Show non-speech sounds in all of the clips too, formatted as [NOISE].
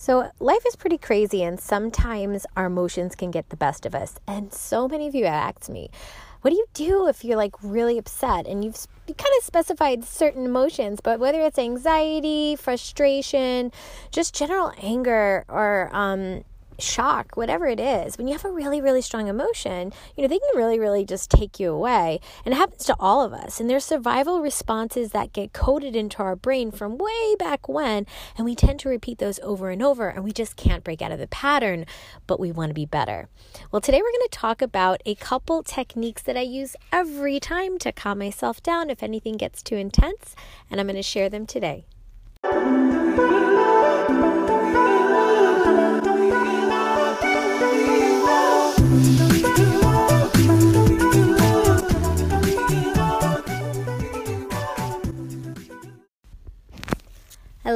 So, life is pretty crazy, and sometimes our emotions can get the best of us. And so many of you asked me, what do you do if you're like really upset and you've you kind of specified certain emotions, but whether it's anxiety, frustration, just general anger, or um, shock, whatever it is, when you have a really, really strong emotion, you know, they can really, really just take you away. And it happens to all of us. And there's survival responses that get coded into our brain from way back when. And we tend to repeat those over and over. And we just can't break out of the pattern, but we want to be better. Well, today we're going to talk about a couple techniques that I use every time to calm myself down if anything gets too intense. And I'm going to share them today.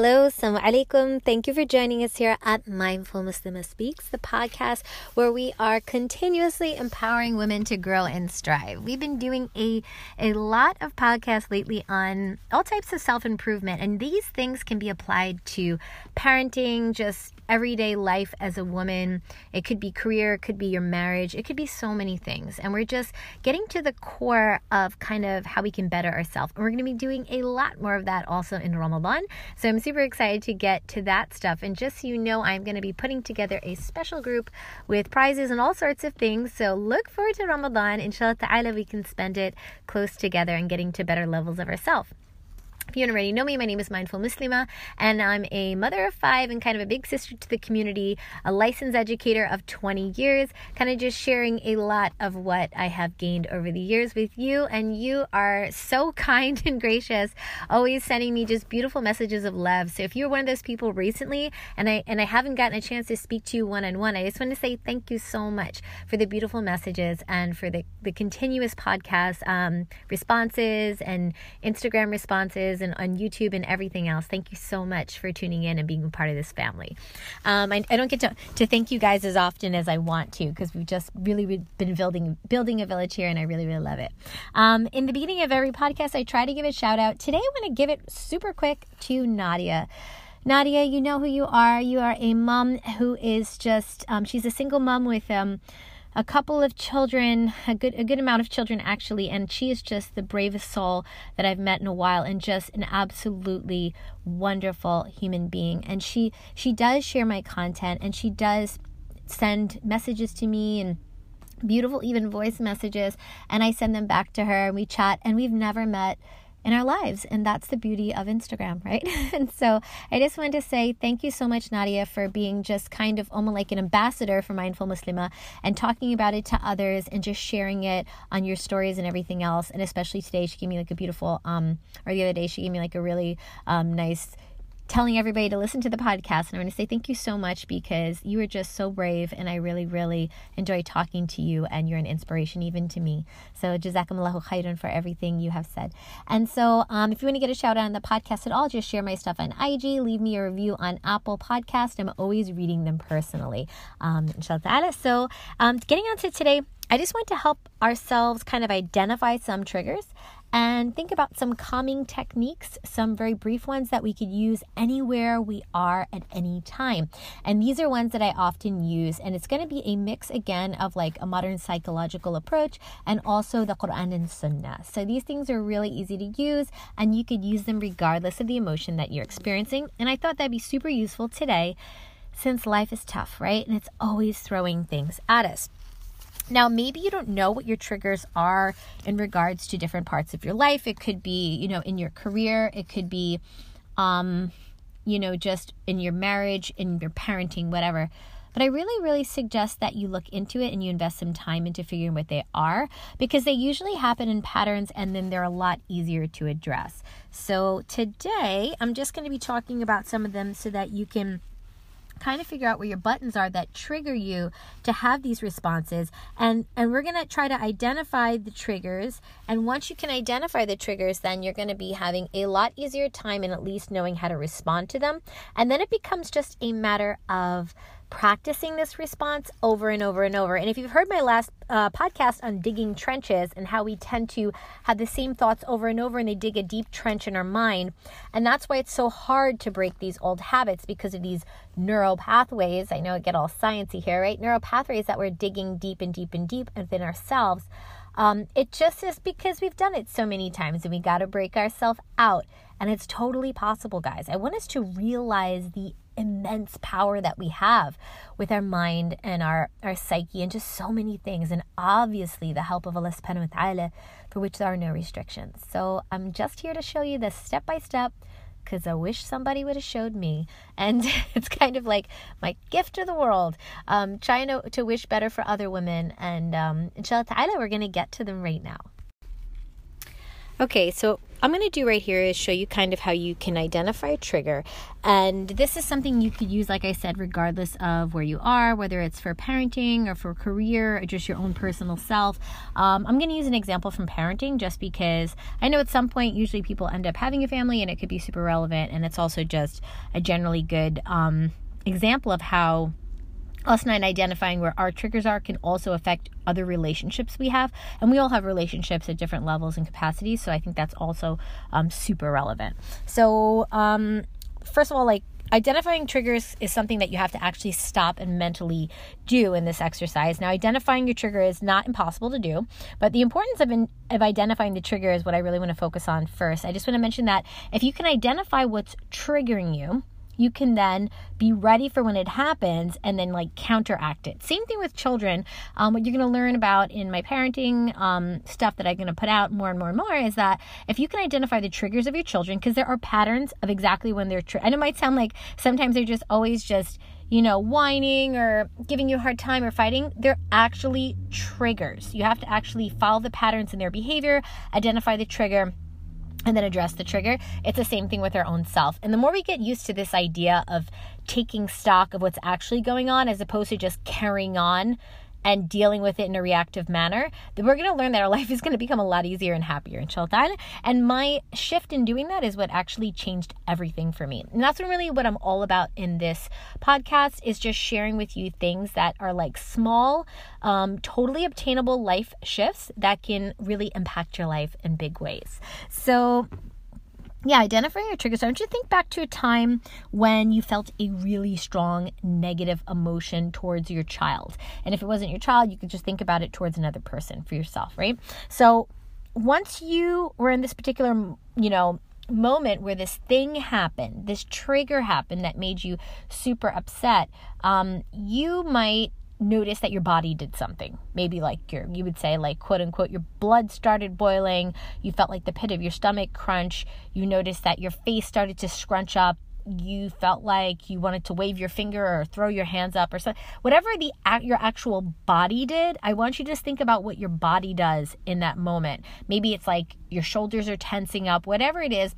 Hello, assalamu alaikum. Thank you for joining us here at Mindful Muslima Speaks, the podcast where we are continuously empowering women to grow and strive. We've been doing a, a lot of podcasts lately on all types of self improvement, and these things can be applied to parenting, just everyday life as a woman. It could be career, it could be your marriage, it could be so many things. And we're just getting to the core of kind of how we can better ourselves. And we're going to be doing a lot more of that also in Ramadan. So I'm super excited to get to that stuff. And just so you know, I'm going to be putting together a special group with prizes and all sorts of things. So look forward to Ramadan. Inshallah ta'ala, we can spend it close together and getting to better levels of ourselves. If you don't already know me, my name is Mindful Muslima, and I'm a mother of five and kind of a big sister to the community, a licensed educator of 20 years, kind of just sharing a lot of what I have gained over the years with you. And you are so [LAUGHS] kind and gracious, always sending me just beautiful messages of love. So if you're one of those people recently, and I and I haven't gotten a chance to speak to you one on one, I just want to say thank you so much for the beautiful messages and for the the continuous podcast um, responses and Instagram responses and on YouTube and everything else. Thank you so much for tuning in and being a part of this family. Um, I, I, don't get to, to thank you guys as often as I want to because we've just really been building building a village here and I really, really love it. Um, in the beginning of every podcast, I try to give a shout out. Today, I'm going to give it super quick to Nadia. Nadia, you know who you are. You are a mom who is just, um, she's a single mom with um, a couple of children, a good a good amount of children actually, and she is just the bravest soul that I've met in a while and just an absolutely wonderful human being. And she she does share my content and she does send messages to me and beautiful even voice messages and I send them back to her and we chat and we've never met in our lives. And that's the beauty of Instagram, right? [LAUGHS] and so I just wanted to say thank you so much, Nadia, for being just kind of almost like an ambassador for Mindful Muslima and talking about it to others and just sharing it on your stories and everything else. And especially today, she gave me like a beautiful, um, or the other day, she gave me like a really um, nice telling everybody to listen to the podcast. And I want to say thank you so much because you are just so brave. And I really, really enjoy talking to you. And you're an inspiration even to me. So, jazakumullahu khairan for everything you have said. And so, um, if you want to get a shout out on the podcast at all, just share my stuff on IG. Leave me a review on Apple Podcast. I'm always reading them personally. Um, inshallah. So, um, getting on to today, I just want to help ourselves kind of identify some triggers and think about some calming techniques, some very brief ones that we could use anywhere we are at any time. And these are ones that I often use, and it's going to be a mix again of like a modern psychological approach and also the Quran and Sunnah. So these things are really easy to use, and you could use them regardless of the emotion that you're experiencing. And I thought that'd be super useful today since life is tough, right? And it's always throwing things at us. Now, maybe you don't know what your triggers are in regards to different parts of your life. It could be, you know, in your career, it could be, um, you know, just in your marriage, in your parenting, whatever. But I really, really suggest that you look into it and you invest some time into figuring what they are because they usually happen in patterns and then they're a lot easier to address. So today, I'm just going to be talking about some of them so that you can kind of figure out where your buttons are that trigger you to have these responses. And and we're going to try to identify the triggers. And once you can identify the triggers then you're going to be having a lot easier time in at least knowing how to respond to them. And then it becomes just a matter of practicing this response over and over and over. And if you've heard my last uh, podcast on digging trenches and how we tend to have the same thoughts over and over and they dig a deep trench in our mind, and that's why it's so hard to break these old habits because of these neural pathways. I know I get all sciencey here, right? Neural pathways that we're digging deep and deep and deep within ourselves. Um, it just is because we've done it so many times and we got to break ourselves out. And it's totally possible, guys. I want us to realize the immense power that we have with our mind and our, our psyche and just so many things. And obviously, the help of Allah subhanahu wa ta'ala, for which there are no restrictions. So, I'm just here to show you this step by step because I wish somebody would have showed me. And [LAUGHS] it's kind of like my gift to the world, um, trying to, to wish better for other women. And um, inshallah ta'ala, we're going to get to them right now. Okay, so I'm going to do right here is show you kind of how you can identify a trigger. And this is something you could use, like I said, regardless of where you are, whether it's for parenting or for career or just your own personal self. Um, I'm going to use an example from parenting just because I know at some point, usually people end up having a family and it could be super relevant. And it's also just a generally good um, example of how us not identifying where our triggers are can also affect other relationships we have and we all have relationships at different levels and capacities so i think that's also um, super relevant. So um, first of all like identifying triggers is something that you have to actually stop and mentally do in this exercise. Now identifying your trigger is not impossible to do but the importance of, in, of identifying the trigger is what i really want to focus on first. I just want to mention that if you can identify what's triggering you you can then be ready for when it happens and then like counteract it. Same thing with children. Um, what you're going to learn about in my parenting um, stuff that I'm going to put out more and more and more is that if you can identify the triggers of your children, because there are patterns of exactly when they're, tri- and it might sound like sometimes they're just always just, you know, whining or giving you a hard time or fighting, they're actually triggers. You have to actually follow the patterns in their behavior, identify the trigger and then address the trigger. It's the same thing with our own self. And the more we get used to this idea of taking stock of what's actually going on as opposed to just carrying on and dealing with it in a reactive manner, we're going to learn that our [LAUGHS] life is going to become a lot easier and happier, inshallah. And my shift in doing that is what actually changed everything for me. And that's really what I'm all about in this podcast is just sharing with you things that are like small, um, totally obtainable life shifts that can really impact your life in big ways. So yeah, identifying your triggers. I want you think back to a time when you felt a really strong negative emotion towards your child. And if it wasn't your child, you could just think about it towards another person for yourself, right? So once you were in this particular, you know, moment where this thing happened, this trigger happened that made you super upset, um, you might notice that your body did something. Maybe like your you would say like quote unquote your blood started boiling, you felt like the pit of your stomach crunch, you noticed that your face started to scrunch up, you felt like you wanted to wave your finger or throw your hands up or something. Whatever the your actual body did, I want you to just think about what your body does in that moment. Maybe it's like your shoulders are tensing up, whatever it is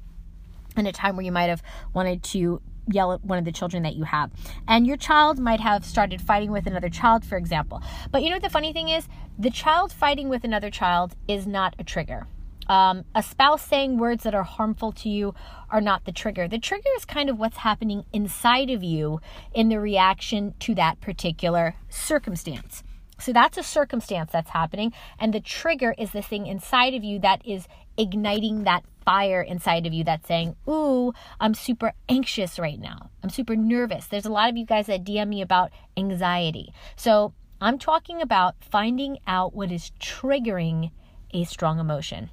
in a time where you might have wanted to yell at one of the children that you have. And your child might have started fighting with another child, for example. But you know what the funny thing is? The child fighting with another child is not a trigger. Um, a spouse saying words that are harmful to you are not the trigger. The trigger is kind of what's happening inside of you in the reaction to that particular circumstance. So that's a circumstance that's happening. And the trigger is the thing inside of you that is igniting that fire inside of you that's saying, Ooh, I'm super anxious right now. I'm super nervous. There's a lot of you guys that DM me about anxiety. So I'm talking about finding out what is triggering a strong emotion.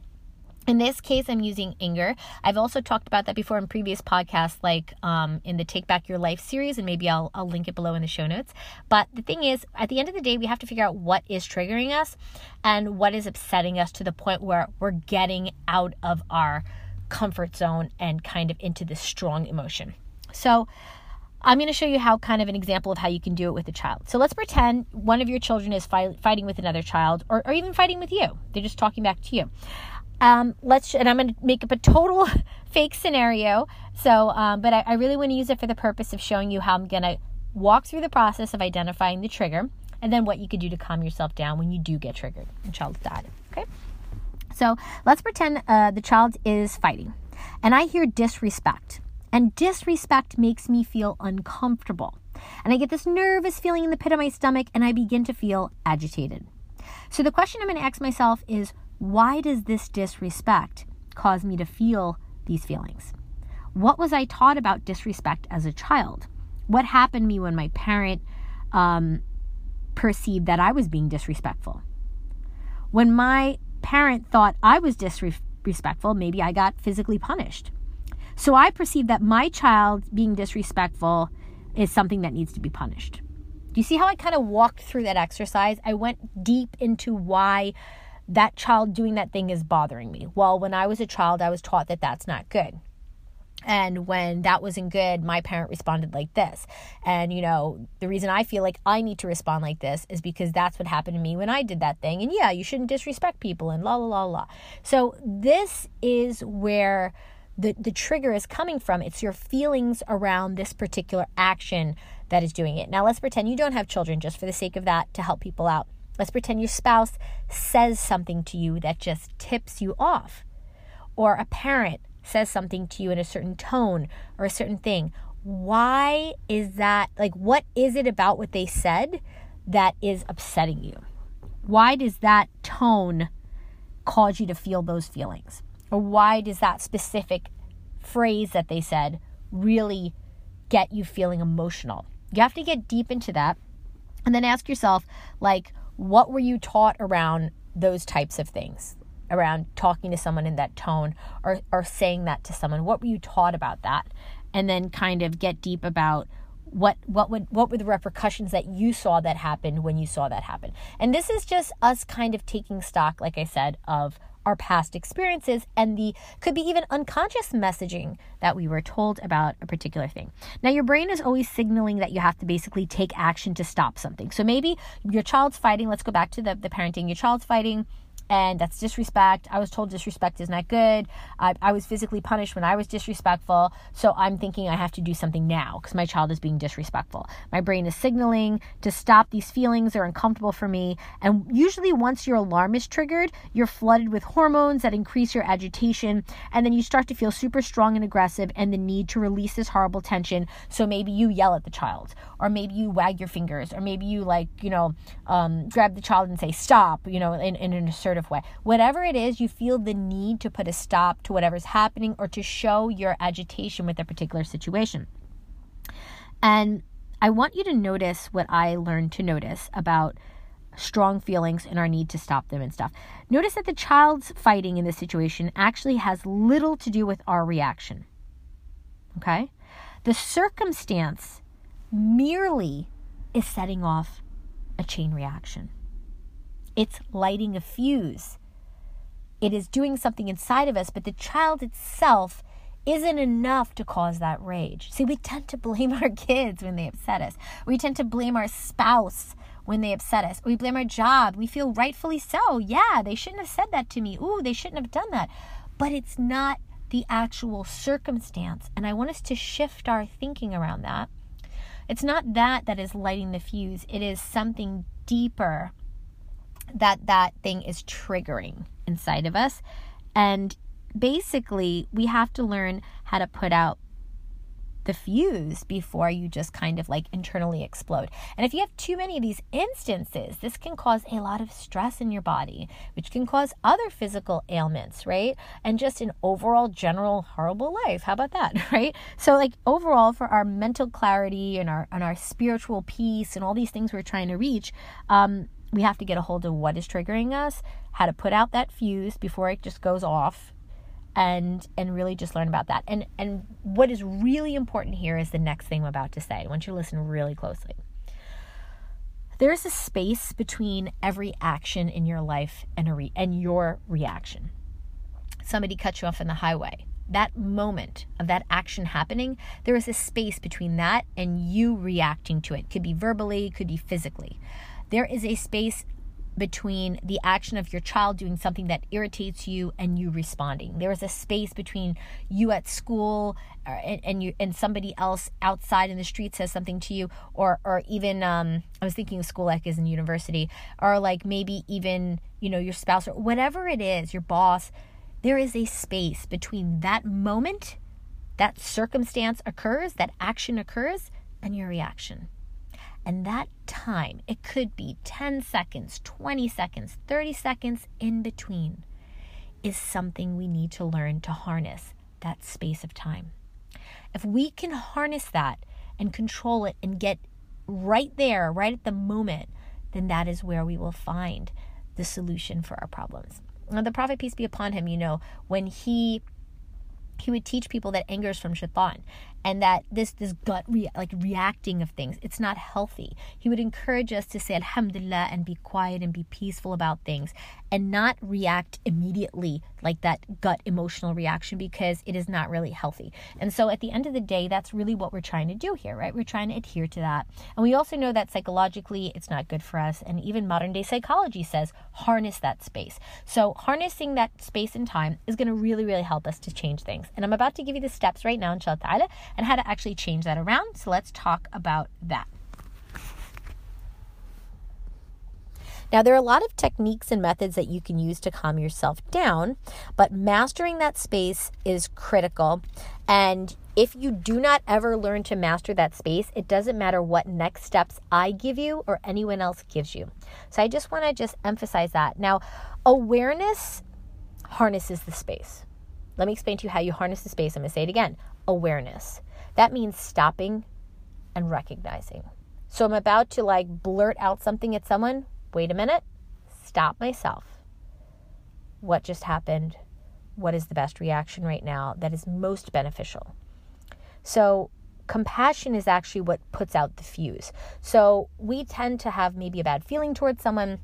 In this case, I'm using anger. I've also talked about that before in previous podcasts, like um, in the Take Back Your Life series, and maybe I'll, I'll link it below in the show notes. But the thing is, at the end of the day, we have to figure out what is triggering us and what is upsetting us to the point where we're getting out of our comfort zone and kind of into this strong emotion. So, I'm going to show you how kind of an example of how you can do it with a child. So let's pretend one of your children is fi- fighting with another child or, or even fighting with you. They're just talking back to you. Um, let's and I'm going to make up a total [LAUGHS] fake scenario. So, um, but I, I really want to use it for the purpose of showing you how I'm going to walk through the process of identifying the trigger and then what you could do to calm yourself down when you do get triggered. And child died. Okay. So let's pretend uh, the child is fighting, and I hear disrespect, and disrespect makes me feel uncomfortable. And I get this nervous feeling in the pit of my stomach and I begin to feel agitated. So the question I'm going to ask myself is why does this disrespect cause me to feel these feelings? What was I taught about disrespect as a child? What happened to me when my parent um, perceived that I was being disrespectful? When my parent thought I was disrespectful, maybe I got physically punished. So I perceive that my child being disrespectful is something that needs to be punished. Do you see how I kind of walked through that exercise? I went deep into why that child doing that thing is bothering me. Well, when I was a child, I was taught that that's not good. And when that wasn't good, my parent responded like this. And, you know, the reason I feel like I need to respond like this is because that's what happened to me when I did that thing. And yeah, you shouldn't disrespect people and la, la, la, la. So this is where the, the trigger is coming from. It's your feelings around this particular action that is doing it. Now, let's pretend you don't have children just for the sake of that to help people out. Let's pretend your spouse says something to you that just tips you off, or a parent says something to you in a certain tone or a certain thing. Why is that? Like, what is it about what they said that is upsetting you? Why does that tone cause you to feel those feelings? Or why does that specific phrase that they said really get you feeling emotional? You have to get deep into that and then ask yourself, like, what were you taught around those types of things? Around talking to someone in that tone or, or saying that to someone? What were you taught about that? And then kind of get deep about what what would what were the repercussions that you saw that happened when you saw that happen and this is just us kind of taking stock like i said of our past experiences and the could be even unconscious messaging that we were told about a particular thing. Now, your brain is always signaling that you have to basically take action to stop something. So maybe your child's fighting, let's go back to the, the parenting, your child's fighting and that's disrespect. I was told disrespect is not good. I, I, was physically punished when I was disrespectful. So I'm thinking I have to do something now because my child is being disrespectful. My brain is signaling to stop these feelings. They're uncomfortable for me. And usually, once your alarm is triggered, you're flooded with hormones that increase your agitation. And then you start to feel super strong and aggressive and the need to release this horrible tension. So maybe you yell at the child, or maybe you wag your fingers, or maybe you, like, you know, um, grab the child and say, stop, you know, in, in an assertive way. Whatever it is, you feel the need to put a stop to whatever's happening or to show your agitation with a particular situation. And I want you to notice what I learned to notice about strong feelings and our need to stop them and stuff. Notice that the child's fighting in this situation actually has little to do with our reaction. Okay? The circumstance merely is setting off a chain reaction. It's lighting a fuse. It is doing something inside of us, but the child itself isn't enough to cause that rage. See, we tend to blame [LAUGHS] our kids when they upset us. We tend to blame our spouse when they upset us. We blame our job. We feel rightfully so. Yeah, they shouldn't have said that to me. Ooh, they shouldn't have done that. But it's not the actual circumstance. And I want us to shift our thinking around that. It's not that that is lighting the fuse, it is something deeper that that thing is triggering inside of us. And basically, we have to learn how to put out the fuse before you just kind of like internally explode. And if you have too many of these instances, this can cause a lot of stress in your body, which can cause other physical ailments, right? And just an overall general horrible life. How about that, [LAUGHS] right? So like overall for our mental clarity and our and our spiritual peace and all these things we're trying to reach, um, we have to get a hold of what is triggering us, how to put out that fuse before it just goes off and and really just learn about that. And and what is really important here is the next thing I'm about to say. I want you to listen really closely. There's a space between every action in your life and a re- and your reaction. Somebody cuts you off in the highway. That moment of that action happening, there is a space between that and you reacting to it. Could be verbally, could be physically. There is a space between the action of your child doing something that irritates you and you responding. There is a space between you at school uh, and, and you and somebody else outside in the street says something to you, or or even um, I was thinking of school like as in university, or like maybe even you know your spouse or whatever it is, your boss. There is a space between that moment, that circumstance occurs, that action occurs, and your reaction. And that time, it could be 10 seconds, 20 seconds, 30 seconds in between, is something we need to learn to harness that space of time. If we can harness that and control it and get right there, right at the moment, then that is where we will find the solution for our problems. Now, the Prophet, peace be upon him, you know, when he he would teach people that anger is from shaitan and that this this gut re- like reacting of things it's not healthy. He would encourage us to say alhamdulillah and be quiet and be peaceful about things and not react immediately like that gut emotional reaction because it is not really healthy. And so at the end of the day that's really what we're trying to do here right? We're trying to adhere to that. And we also know that psychologically it's not good for us. And even modern day psychology says harness that space. So harnessing that space and time is going to really really help us to change things and i'm about to give you the steps right now inshallah ta'ala and how to actually change that around. So let's talk about that. Now, there are a lot of techniques and methods that you can use to calm yourself down, but mastering that space is critical. And if you do not ever learn to master that space, it doesn't matter what next steps I give you or anyone else gives you. So I just want to just emphasize that. Now, awareness harnesses the space. Let me explain to you how you harness the space. I'm going to say it again awareness. That means stopping and recognizing. So I'm about to like blurt out something at someone. Wait a minute. Stop myself. What just happened? What is the best reaction right now that is most beneficial? So compassion is actually what puts out the fuse. So we tend to have maybe a bad feeling towards someone.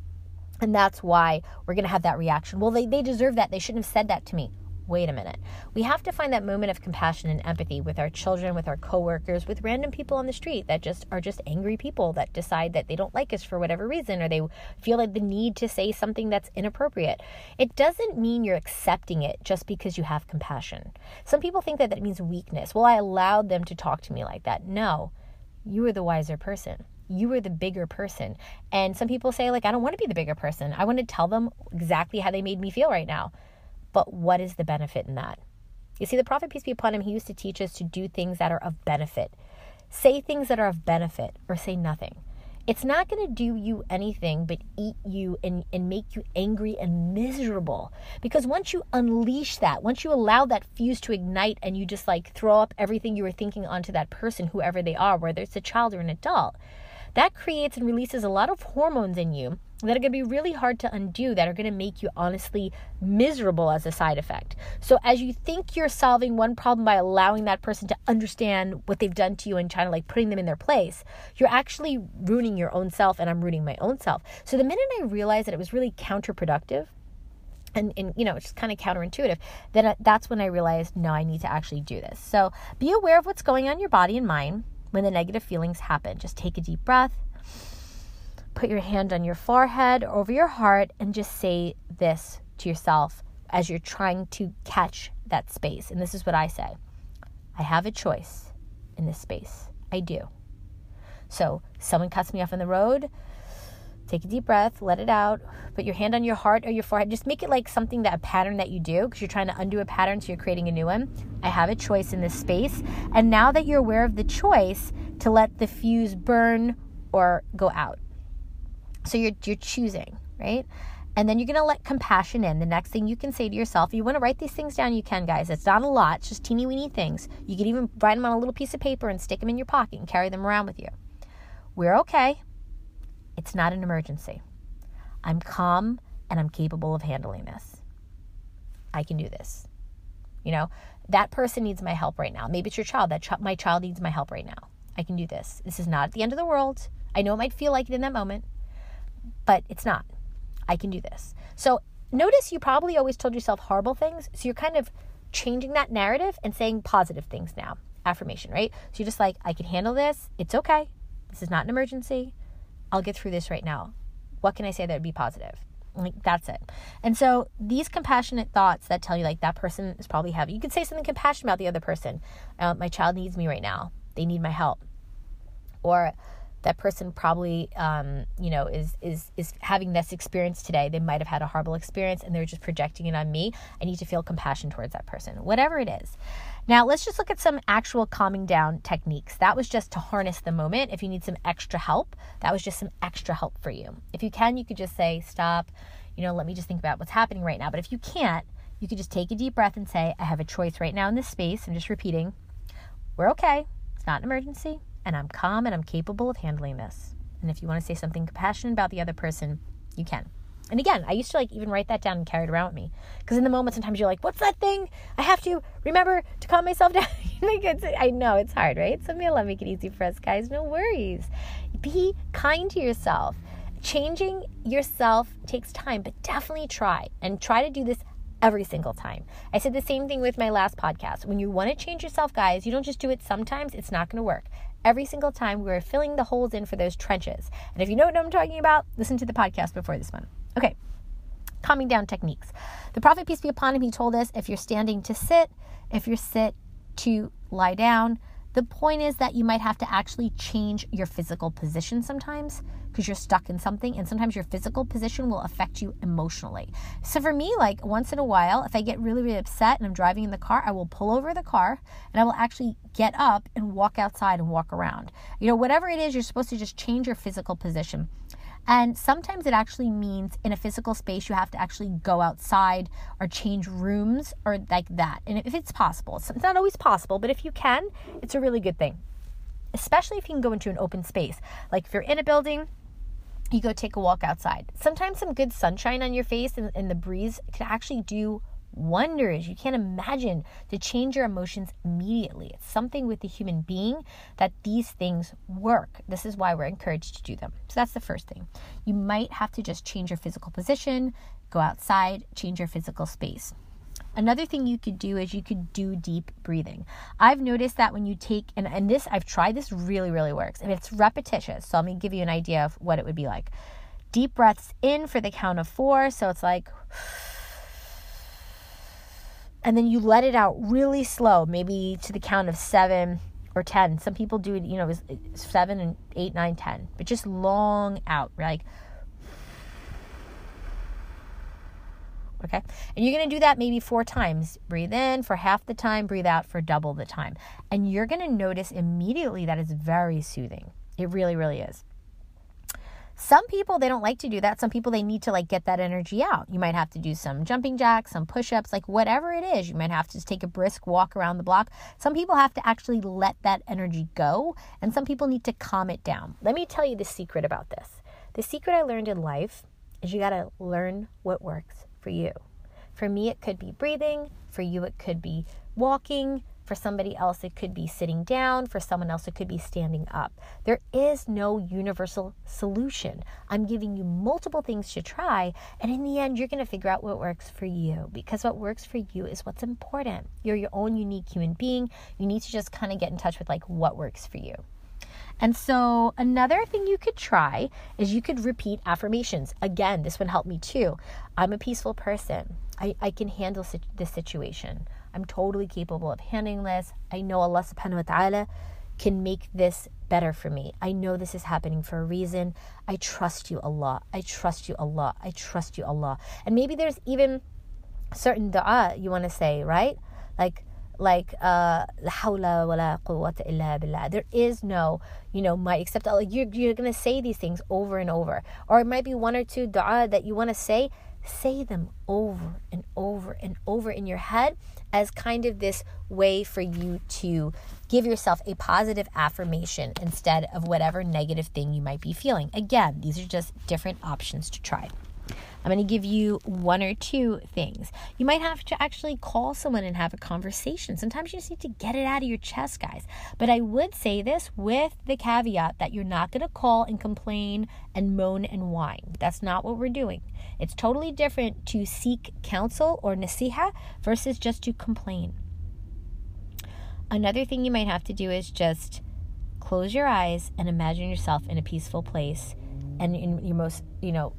And that's why we're going to have that reaction. Well, they, they deserve that. They shouldn't have said that to me wait a minute. We have to find that moment of compassion and empathy with our children, with our coworkers, with random people on the street that just are just angry people that decide that they don't like us for whatever reason or they feel like the need to say something that's inappropriate. It doesn't mean you're accepting it just because you have compassion. Some people think that that means weakness. Well, I allowed them to talk to me like that. No, you are the wiser person you are the bigger person. And some people say, like, I don't want to be the bigger person. I want to tell them exactly how they made me feel right now. But what is the benefit in that? You see, the Prophet, peace be upon him, he used to teach us to do things that are of benefit. Say things that are of benefit or say nothing. It's not going to do you anything but eat you and, and make you angry and miserable. Because once you unleash that, once you allow that fuse to ignite and you just like throw up everything you were thinking onto that person, whoever they are, whether it's a child or an adult, that creates and releases a lot of hormones in you that are going to be really hard to undo that are going to make you honestly miserable as a side effect. So as you think you're solving one problem by allowing that person to understand what they've done to you and trying to like putting them in their place, you're actually ruining your own self and I'm ruining my own self. So the minute I realized that it was really counterproductive and, and you know it's just kind of counterintuitive then that's when i realized no i need to actually do this so be aware of what's going on in your body and mind when the negative feelings happen just take a deep breath put your hand on your forehead or over your heart and just say this to yourself as you're trying to catch that space. And this is what I say I have a choice in this space. I do. So, someone cuts me off on the road, take a deep breath, let it out, put your hand on your heart or your forehead. Just make it like something that a pattern that you do because you're trying to undo a pattern, so you're creating a new one. I have a choice in this space. And now that you're aware of the choice to let the fuse burn or go out. So you're you're choosing, right? And then you're going to let compassion in. The next thing you can say to yourself, you want to write these things down, you can, guys. It's not a lot, it's just teeny weeny things. You can even write them on a little piece of paper and stick them in your pocket and carry them around with you. We're okay. It's not an emergency. I'm calm and I'm capable of handling this. I can do this. You know, that person needs my help right now. Maybe it's your child. That ch- my child needs my help right now. I can do this. This is not at the end of the world. I know it might feel like it in that moment but it's not. I can do this. So notice you probably always told yourself horrible things. So you're kind of changing that narrative and saying positive things now. Affirmation, right? So you're just like, I can handle this. It's okay. This is not an emergency. I'll get through this right now. What can I say that would be positive? Like that's it. And so these compassionate thoughts that tell you like that person is probably heavy. You could say something compassionate about the other person. Uh, my child needs me right now. They need my help. Or that person probably um, you know is is is having this experience today. They might have had a horrible experience and they're just projecting it on me. I need to feel compassion towards that person whatever it is. Now let's just look at some actual calming down techniques. That was just to harness the moment. If you need some extra help that was just some extra help for you. If you can you could just say stop. You know let me just think about what's happening right now. But if you can't you could just take a deep breath and say i have a choice right now in this space. I'm just repeating we're okay. It's not an emergency and I'm calm and I'm capable of handling this. And if you want to say something compassionate about the other person, you can. And again, I used to like even write that down and carry it around with me. Because in the moment, sometimes you're like, what's that thing? I have to remember to calm myself [LAUGHS] down. [LAUGHS] I know it's hard, right? Some of love make it easy for us guys. No worries. Be kind to yourself. Changing yourself takes time, but definitely try and try to do this every single time. I said the same thing with my last podcast. When you want to change yourself, guys, you don't just do it sometimes, it's not going to work every single time we were filling the holes in for those trenches. And if you know what I'm talking about, listen to the podcast before this one. Okay, calming down techniques. The Prophet, peace be upon him, he told us if you're standing to sit, if you're sit to lie down, the point is that you might have to actually change your physical position sometimes because you're stuck in something, and sometimes your physical position will affect you emotionally. So, for me, like once in a while, if I get really, really upset and I'm driving in the car, I will pull over the car and I will actually get up and walk outside and walk around. You know, whatever it is, you're supposed to just change your physical position. And sometimes it actually means in a physical space, you have to actually go outside or change rooms or like that. And if it's possible, it's not always possible, but if you can, it's a really good thing. Especially if you can go into an open space. Like if you're in a building, you go take a walk outside. Sometimes some good sunshine on your face and, and the breeze can actually do wonders. You can't imagine to change your emotions immediately. It's something with the human being that these things work. This is why we're encouraged to do them. So that's the first thing. You might have to just change your physical position, go outside, change your physical space. Another thing you could do is you could do deep breathing. I've noticed that when you take, and, and this, I've tried this really, really works. And it's repetitious. So let me give you an idea of what it would be like. Deep breaths in for the count of four. So it's like, and then you let it out really slow, maybe to the count of seven or 10. Some people do it, you know, uh, seven and eight, nine, ten, but just long out, like, okay? And you're gonna do that maybe four times. Breathe in for half the time, breathe out for double the time. And you're gonna notice immediately that it's very soothing. It really, really is. Some people they don't like to do that. Some people they need to like get that energy out. You might have to do some jumping jacks, some push-ups, like whatever it is. You might have to take a brisk walk around the block. Some people have to actually let that energy go, and some people need to calm it down. Let me tell you the secret about this. The secret I learned in life is you got to learn what works for you. For me it could be breathing, for you it could be walking, for somebody else, it could be sitting down. For someone else, it could be standing up. There is no universal solution. I'm giving you multiple things to try. And in the end, you're going to figure out what works for you because what works for you is what's important. You're your own unique human being. You need to just kind of get in touch with like what works for you. And so, another thing you could try is you could repeat affirmations. Again, this one helped me too. I'm a peaceful person. I, I can handle this situation. I'm totally capable of handling this. I know Allah subhanahu wa ta'ala can make this better for me. I know this is happening for a reason. I trust you, Allah. I trust you, Allah. I trust you, Allah. And maybe there's even certain dua you want to say, right? Like, like uh there is no you know might except Allah you're, you're gonna say these things over and over or it might be one or two dua that you want to say say them over and over and over in your head as kind of this way for you to give yourself a positive affirmation instead of whatever negative thing you might be feeling. Again, these are just different options to try. I'm going to give you one or two things. You might have to actually call someone and have a conversation. Sometimes you just need to get it out of your chest, guys. But I would say this with the caveat that you're not going to call and complain and moan and whine. That's not what we're doing. It's totally different to seek counsel or nasiha versus just to complain. Another thing you might have to do is just close your eyes and imagine yourself in a peaceful place and in your most, you know,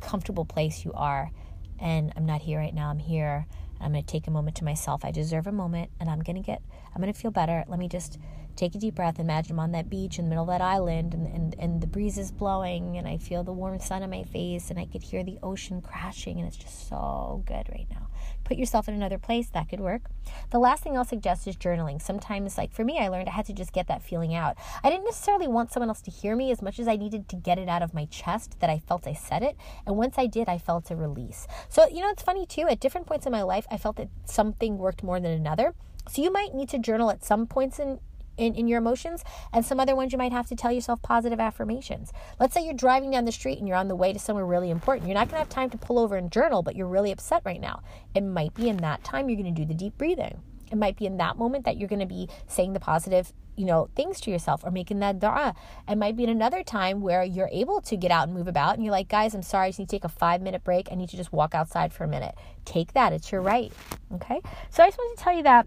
comfortable place you are. And I'm not here right now, I'm here. I'm going to take a moment to myself. I deserve a moment and I'm going to get, I'm going to feel better. Let me just take a deep breath. Imagine I'm on that beach in the middle of that island and, and, and the breeze is blowing and I feel the warm sun on my face and I could hear the ocean crashing and it's just so good right now. Put yourself in another place, that could work. The last thing I'll suggest is journaling. Sometimes, like for me, I learned I had to just get that feeling out. I didn't necessarily want someone else to hear me as much as I needed to get it out of my chest that I felt I said it. And once I did, I felt a release. So, you know, it's funny too, at different points in my life, I felt that something worked more than another. So you might need to journal at some points in in, in your emotions, and some other ones you might have to tell yourself positive affirmations. Let's say you're driving down the street and you're on the way to somewhere really important. You're not going to have time to pull over and journal, but you're really upset right now. It might be in that time you're going to do the deep breathing. It might be in that moment that you're going to be saying the positive, you know, things to yourself or making that dua. It might be in another time where you're able to get out and move about and you're like, guys, I'm sorry, I just need to take a five minute break. I need to just walk outside for a minute. Take that. It's your right. Okay. So I just wanted to tell you that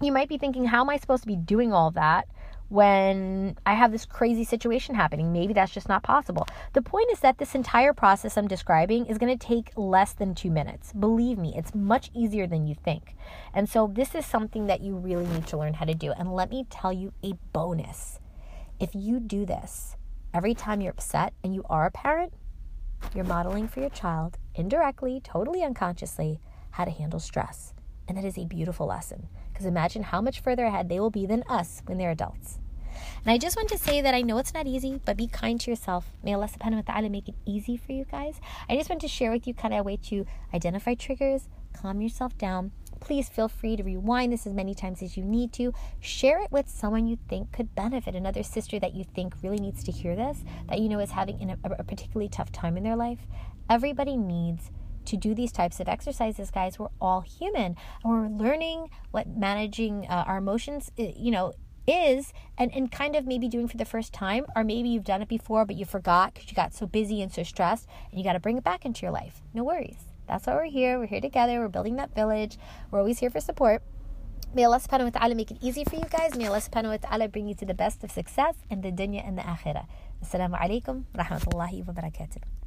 you might be thinking, how am I supposed to be doing all that when I have this crazy situation happening? Maybe that's just not possible. The point is that this entire process I'm describing is going to take less than two minutes. Believe me, it's much easier than you think. And so, this is something that you really need to learn how to do. And let me tell you a bonus if you do this every time you're upset and you are a parent, you're modeling for your child indirectly, totally unconsciously, how to handle stress. And that is a beautiful lesson. Because imagine how much further ahead they will be than us when they're adults. And I just want to say that I know it's not easy, but be kind to yourself. May Allah subhanahu wa ta'ala make it easy for you guys. I just want to share with you kind of a way to identify triggers, calm yourself down. Please feel free to rewind this as many times as you need to. Share it with someone you think could benefit, another sister that you think really needs to hear this, that you know is having a, a particularly tough time in their life. Everybody needs to do these types of exercises, guys. We're all human and we're learning what managing uh, our emotions, you know, is and, and kind of maybe doing for the first time, or maybe you've done it before, but you forgot because you got so busy and so stressed and you got to bring it back into your life. No worries. That's why we're here. We're here together. We're building that village. We're always here for support. May Allah subhanahu wa ta'ala make it easy for you guys. May Allah subhanahu wa ta'ala bring you to the best of success in the dunya and the akhirah. Assalamu alaikum rahmatullahi wa barakatuh.